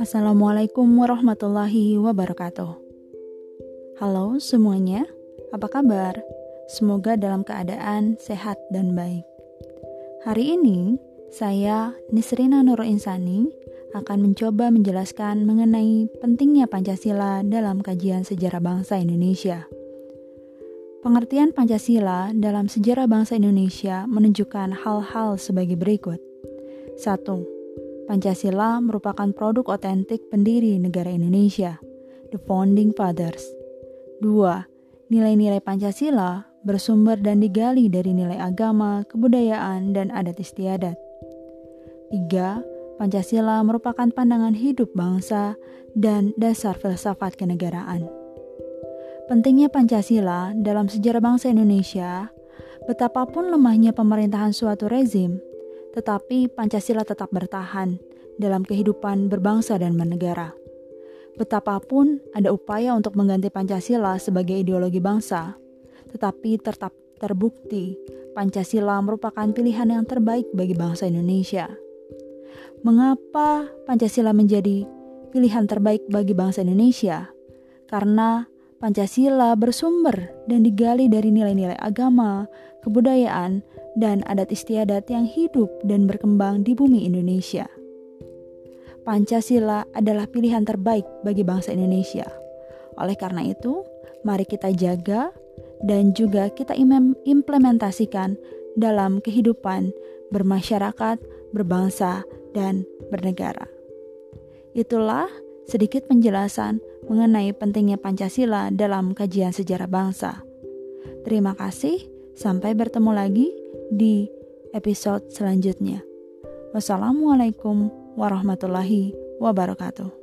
Assalamualaikum warahmatullahi wabarakatuh. Halo semuanya, apa kabar? Semoga dalam keadaan sehat dan baik. Hari ini, saya Nisrina Nur Insani akan mencoba menjelaskan mengenai pentingnya Pancasila dalam kajian sejarah bangsa Indonesia. Pengertian Pancasila dalam sejarah bangsa Indonesia menunjukkan hal-hal sebagai berikut. 1. Pancasila merupakan produk otentik pendiri negara Indonesia, the founding fathers. 2. Nilai-nilai Pancasila bersumber dan digali dari nilai agama, kebudayaan, dan adat istiadat. 3. Pancasila merupakan pandangan hidup bangsa dan dasar filsafat kenegaraan pentingnya Pancasila dalam sejarah bangsa Indonesia, betapapun lemahnya pemerintahan suatu rezim, tetapi Pancasila tetap bertahan dalam kehidupan berbangsa dan bernegara. Betapapun ada upaya untuk mengganti Pancasila sebagai ideologi bangsa, tetapi tetap terbukti Pancasila merupakan pilihan yang terbaik bagi bangsa Indonesia. Mengapa Pancasila menjadi pilihan terbaik bagi bangsa Indonesia? Karena Pancasila bersumber dan digali dari nilai-nilai agama, kebudayaan, dan adat istiadat yang hidup dan berkembang di bumi Indonesia. Pancasila adalah pilihan terbaik bagi bangsa Indonesia. Oleh karena itu, mari kita jaga dan juga kita implementasikan dalam kehidupan bermasyarakat, berbangsa, dan bernegara. Itulah sedikit penjelasan mengenai pentingnya Pancasila dalam kajian sejarah bangsa. Terima kasih, sampai bertemu lagi di episode selanjutnya. Wassalamualaikum warahmatullahi wabarakatuh.